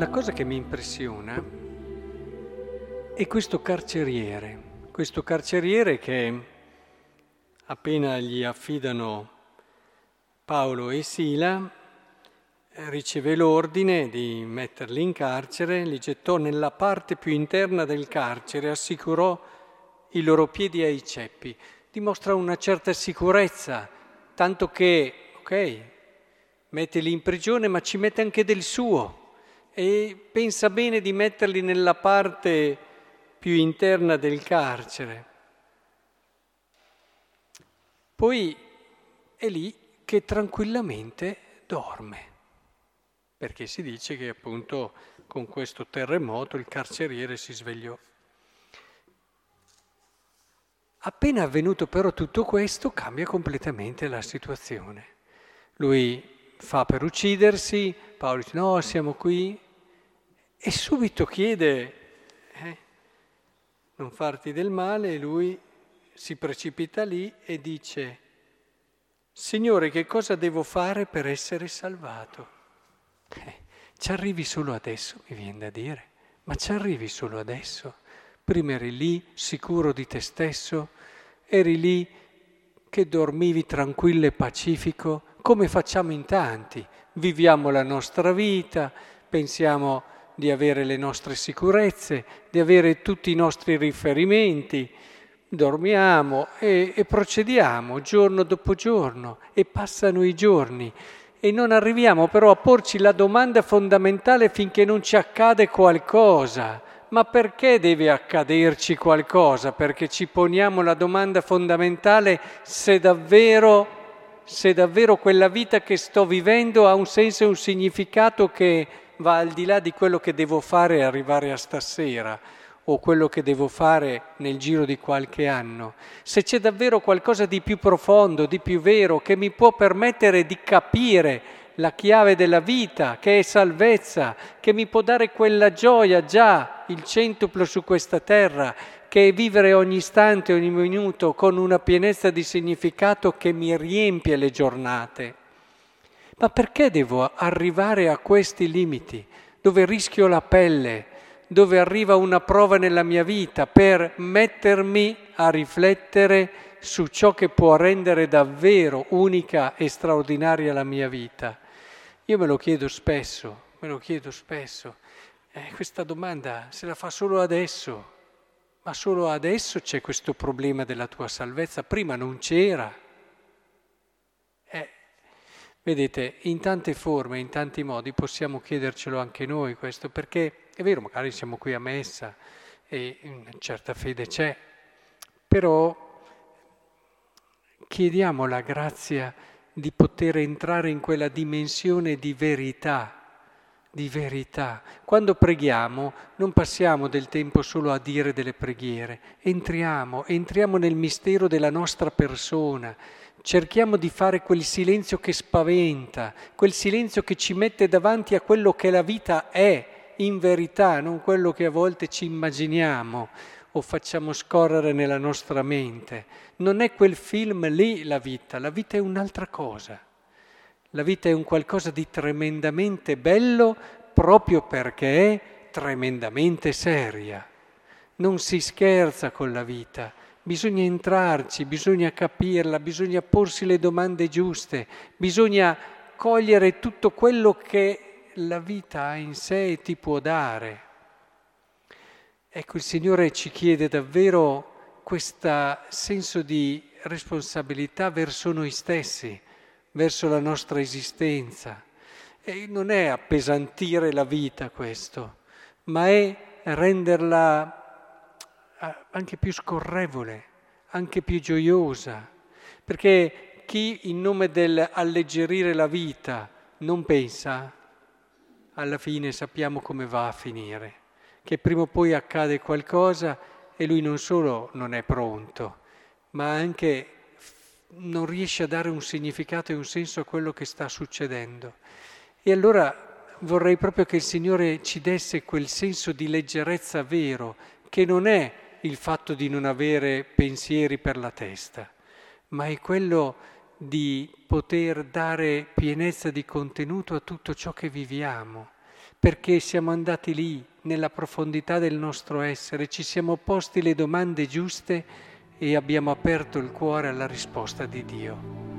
La cosa che mi impressiona è questo carceriere, questo carceriere che appena gli affidano Paolo e Sila, riceve l'ordine di metterli in carcere, li gettò nella parte più interna del carcere, assicurò i loro piedi ai ceppi. Dimostra una certa sicurezza, tanto che, ok, metteli in prigione, ma ci mette anche del suo e pensa bene di metterli nella parte più interna del carcere. Poi è lì che tranquillamente dorme, perché si dice che appunto con questo terremoto il carceriere si svegliò. Appena avvenuto però tutto questo cambia completamente la situazione. Lui fa per uccidersi, Paolo dice no, siamo qui, e subito chiede eh, non farti del male e lui si precipita lì e dice Signore che cosa devo fare per essere salvato? Eh, ci arrivi solo adesso, mi viene da dire, ma ci arrivi solo adesso. Prima eri lì sicuro di te stesso, eri lì che dormivi tranquillo e pacifico, come facciamo in tanti. Viviamo la nostra vita, pensiamo di avere le nostre sicurezze, di avere tutti i nostri riferimenti, dormiamo e, e procediamo giorno dopo giorno e passano i giorni e non arriviamo però a porci la domanda fondamentale finché non ci accade qualcosa. Ma perché deve accaderci qualcosa? Perché ci poniamo la domanda fondamentale se davvero, se davvero quella vita che sto vivendo ha un senso e un significato che va al di là di quello che devo fare arrivare a stasera o quello che devo fare nel giro di qualche anno, se c'è davvero qualcosa di più profondo, di più vero, che mi può permettere di capire la chiave della vita, che è salvezza, che mi può dare quella gioia già, il centuplo su questa terra, che è vivere ogni istante, ogni minuto con una pienezza di significato che mi riempie le giornate. Ma perché devo arrivare a questi limiti, dove rischio la pelle, dove arriva una prova nella mia vita, per mettermi a riflettere su ciò che può rendere davvero unica e straordinaria la mia vita? Io me lo chiedo spesso, me lo chiedo spesso. Eh, questa domanda se la fa solo adesso, ma solo adesso c'è questo problema della tua salvezza, prima non c'era. Vedete, in tante forme, in tanti modi possiamo chiedercelo anche noi questo, perché è vero, magari siamo qui a messa e una certa fede c'è, però chiediamo la grazia di poter entrare in quella dimensione di verità, di verità. Quando preghiamo non passiamo del tempo solo a dire delle preghiere, entriamo, entriamo nel mistero della nostra persona Cerchiamo di fare quel silenzio che spaventa, quel silenzio che ci mette davanti a quello che la vita è in verità, non quello che a volte ci immaginiamo o facciamo scorrere nella nostra mente. Non è quel film lì la vita, la vita è un'altra cosa. La vita è un qualcosa di tremendamente bello proprio perché è tremendamente seria. Non si scherza con la vita, bisogna entrarci, bisogna capirla, bisogna porsi le domande giuste, bisogna cogliere tutto quello che la vita ha in sé e ti può dare. Ecco, il Signore ci chiede davvero questo senso di responsabilità verso noi stessi, verso la nostra esistenza. E non è appesantire la vita questo, ma è renderla anche più scorrevole, anche più gioiosa, perché chi in nome dell'alleggerire la vita non pensa, alla fine sappiamo come va a finire, che prima o poi accade qualcosa e lui non solo non è pronto, ma anche non riesce a dare un significato e un senso a quello che sta succedendo. E allora vorrei proprio che il Signore ci desse quel senso di leggerezza vero, che non è il fatto di non avere pensieri per la testa, ma è quello di poter dare pienezza di contenuto a tutto ciò che viviamo, perché siamo andati lì, nella profondità del nostro essere, ci siamo posti le domande giuste e abbiamo aperto il cuore alla risposta di Dio.